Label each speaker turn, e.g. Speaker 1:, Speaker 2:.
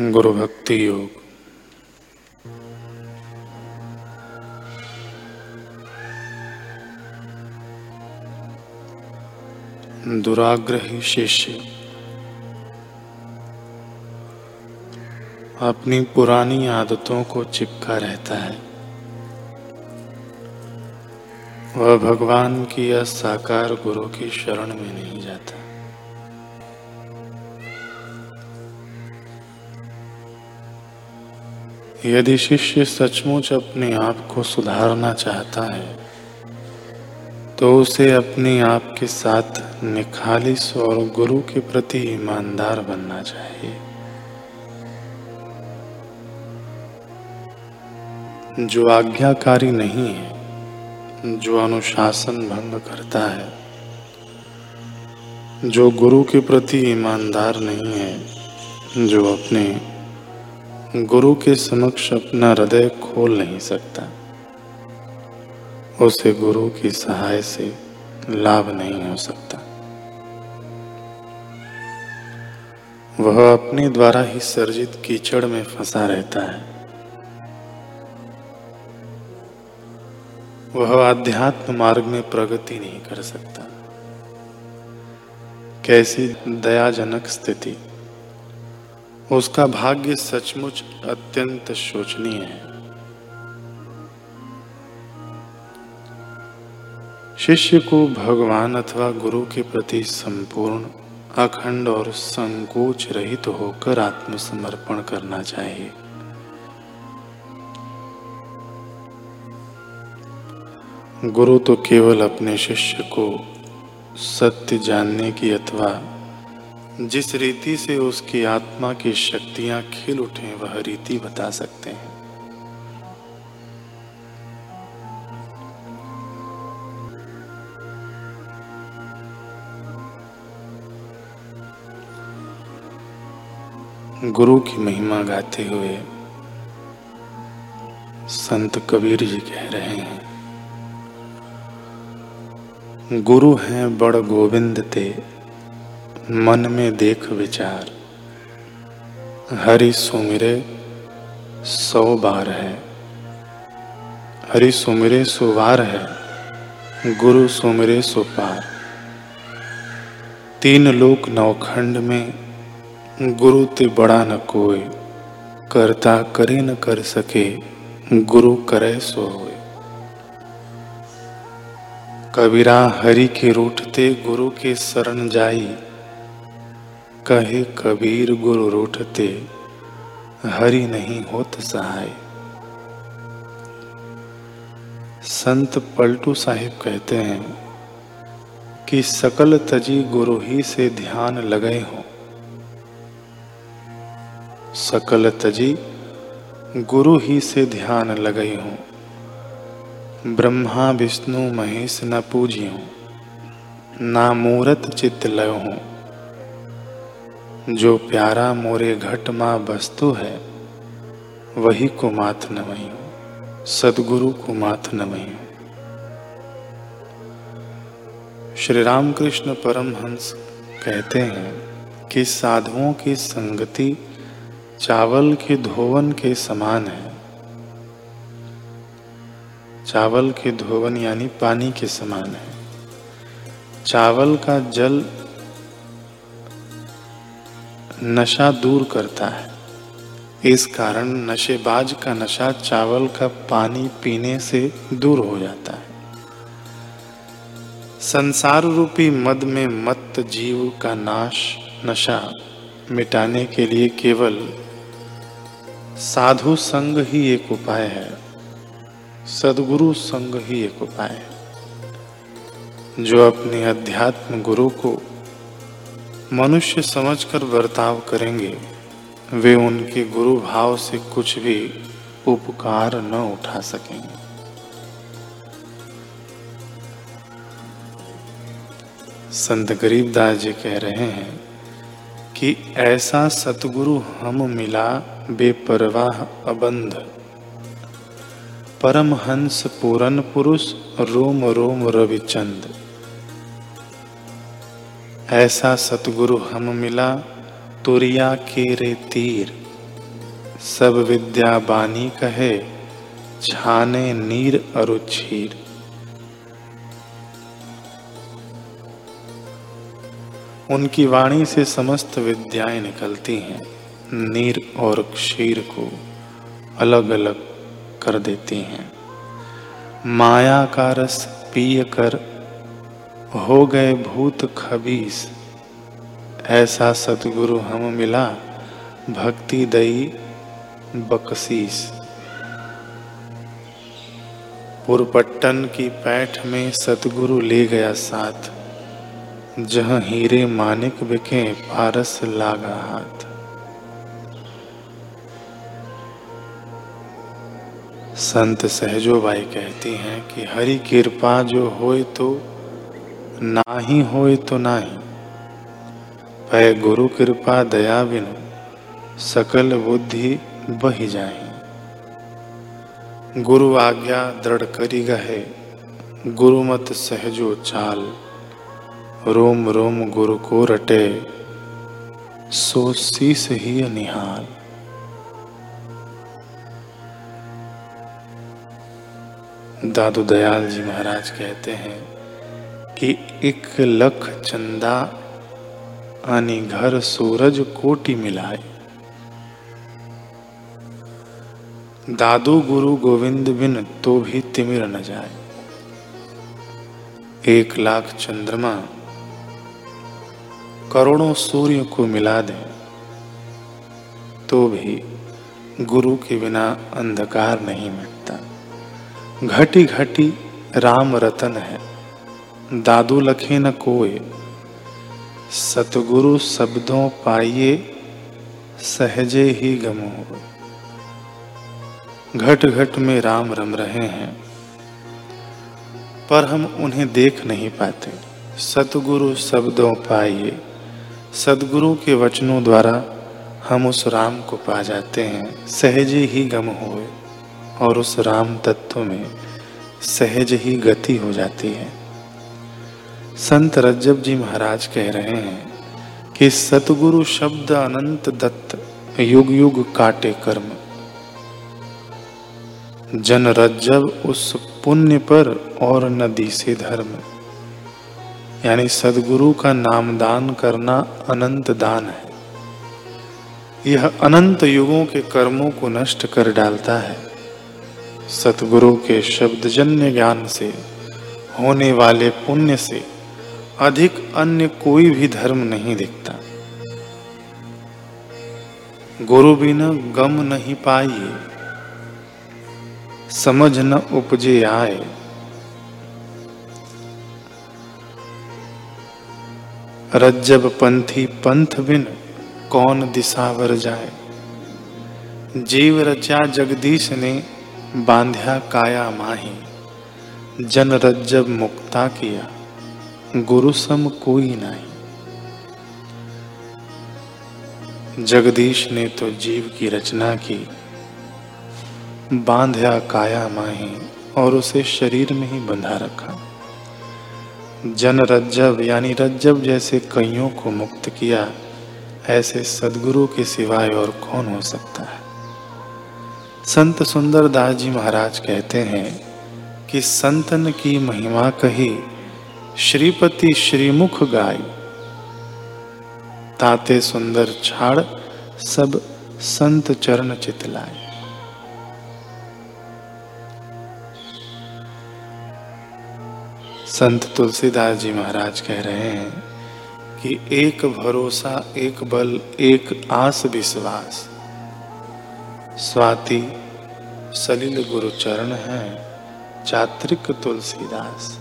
Speaker 1: गुरु भक्ति योग। दुराग्रही शिष्य, अपनी पुरानी आदतों को चिपका रहता है। वह भगवान की या साकार गुरु की शरण में नहीं जाता। यदि शिष्य सचमुच अपने आप को सुधारना चाहता है तो उसे अपने आप के साथ निखालिस और गुरु के प्रति ईमानदार बनना चाहिए। जो आज्ञाकारी नहीं है, जो अनुशासन भंग करता है, जो गुरु के प्रति ईमानदार नहीं है, जो अपने गुरु के समक्ष अपना हृदय खोल नहीं सकता। उसे गुरु की सहाय से लाभ नहीं हो सकता। वह अपने द्वारा ही सर्जित कीचड़ में फंसा रहता है। वह आध्यात्म मार्ग में प्रगति नहीं कर सकता। कैसी दयाजनक स्थिति। उसका भाग्य सचमुच अत्यंत शोचनीय है। शिष्य को भगवान अथवा गुरु के प्रति संपूर्ण अखंड और संकोच रहित तो होकर आत्मसमर्पण करना चाहिए। गुरु तो केवल अपने शिष्य को सत्य जानने की अथवा जिस रीति से उसकी आत्मा की शक्तियाँ खिल उठे, वह रीति बता सकते हैं। गुरु की महिमा गाते हुए संत कबीर जी कह रहे हैं, गुरु हैं बड़ गोविंद ते मन में देख विचार। हरि सुमिरे सौ बार है। हरि सुमिरे सो बार है, गुरु सुमिरे सो पार। तीन लोक नवखंड में गुरु ते बड़ा न कोई करता करे न कर सके, गुरु करे सो होए। कबीरा हरि के रूठते गुरु के शरण जाई कहे कबीर गुरु रूठते, हरि नहीं होत सहाय। संत पलटू साहिब कहते हैं कि सकल तजी गुरु ही से ध्यान लगे हो। सकल तजी गुरु ही से ध्यान लगे हो। ब्रह्मा, विष्णु, महेश न पूजियो, ना मूरत चित्त लय हो। जो प्यारा मोरे घट माँ वस्तु है, वही को माथ सदगुरु को माथ श्री रामकृष्ण परमहंस कहते हैं कि साधुओं की संगति चावल के धोवन के समान है। चावल के धोवन यानी पानी के समान है। चावल का जल नशा दूर करता है। इस कारण नशेबाज का नशा चावल का पानी पीने से दूर हो जाता है। संसार रूपी मद में मत जीव का नाश, नशा मिटाने के लिए केवल साधु संग ही एक उपाय है। सदगुरु संग ही एक उपाय है। जो अपने अध्यात्म गुरु को मनुष्य समझकर बर्ताव करेंगे। वे उनके गुरु भाव से कुछ भी उपकार न उठा सकेंगे। संत गरीबदास जी कह रहे हैं कि ऐसा सतगुरु हम मिला बेपरवाह अबंध। परम हंस पूरन पुरुष रोम रोम रविचंद। ऐसा सतगुरु हम मिला, तुरिया के रे तीर। सब विद्या बानी कहे, छाने नीर अरुचीर उनकी वाणी से समस्त विद्याएँ निकलती हैं, नीर और क्षीर को अलग अलग कर देती हैं। माया का रस पिय कर हो गए भूत खबीस। ऐसा सतगुरु हम मिला, भक्ति दई बकसीस। पुरपट्टन की पैठ में सतगुरु ले गया साथ, जहाँ हीरे मानिक बिके पारस लागा हाथ। संत सहजोबाई कहती हैं कि हरि कृपा जो होए तो ना ही होए तो ना ही पै गुरु कृपा दया बिनु, सकल बुद्धि बही जाए गुरु आज्ञा दृढ़ करी गहे, गुरु मत सहजो चाल. रोम रोम गुरु को रटे, सो शीस ही निहाल. दादू दयाल जी महाराज कहते हैं कि एक लख चंदा आनी घर सूरज कोटि मिलाए। दादू गुरु गोविंद बिन तो भी तिमिर न जाए। एक लाख चंद्रमा करोड़ों सूर्य को मिला दे तो भी गुरु के बिना अंधकार नहीं मिटता। घटी घटी राम रतन है। दादू लखे न कोय सतगुरु शब्दों पाइए, सहजे ही गम हो घट घट में राम रम रहे हैं, पर हम उन्हें देख नहीं पाते। सतगुरु शब्दों पाइए सदगुरु के वचनों द्वारा हम उस राम को पा जाते हैं। सहजे ही गम हो और उस राम तत्व में सहज ही गति हो जाती है। संत रज्जब जी महाराज कह रहे हैं कि सतगुरु शब्द अनंत दत्त, युग युग काटे कर्म। जन रज्जब उस पुण्य पर और नदी से धर्म। यानी सदगुरु का नाम दान करना अनंत दान है। यह अनंत युगों के कर्मों को नष्ट कर डालता है। सतगुरु के शब्दजन्य ज्ञान से, होने वाले पुण्य से अधिक अन्य कोई भी धर्म नहीं दिखता। गुरु बिना गम नहीं पाइए, समझ न उपजे आए। रज्जब पंथी पंथ बिन कौन दिशावर जाए। जीव रचा जगदीश ने बांध्या काया माही, जन रज्जब मुक्ता किया। गुरु सम कोई नहीं जगदीश ने तो जीव की रचना की, बांध्या काया माही और उसे शरीर में ही बंधा रखा। जन रज्जब यानी रज्जब जैसे कईयों को मुक्त किया, ऐसे सदगुरु के सिवाय और कौन हो सकता है? संत सुंदर दास जी महाराज कहते हैं कि संतन की महिमा कही श्रीपति श्रीमुख गाय। ताते सुंदर छाड़ सब संत चरण चितलाए। संत तुलसीदास जी महाराज कह रहे हैं कि एक भरोसा, एक बल, एक आस विश्वास। स्वाति, सलिल गुरु चरण है, चात्रिक तुलसीदास।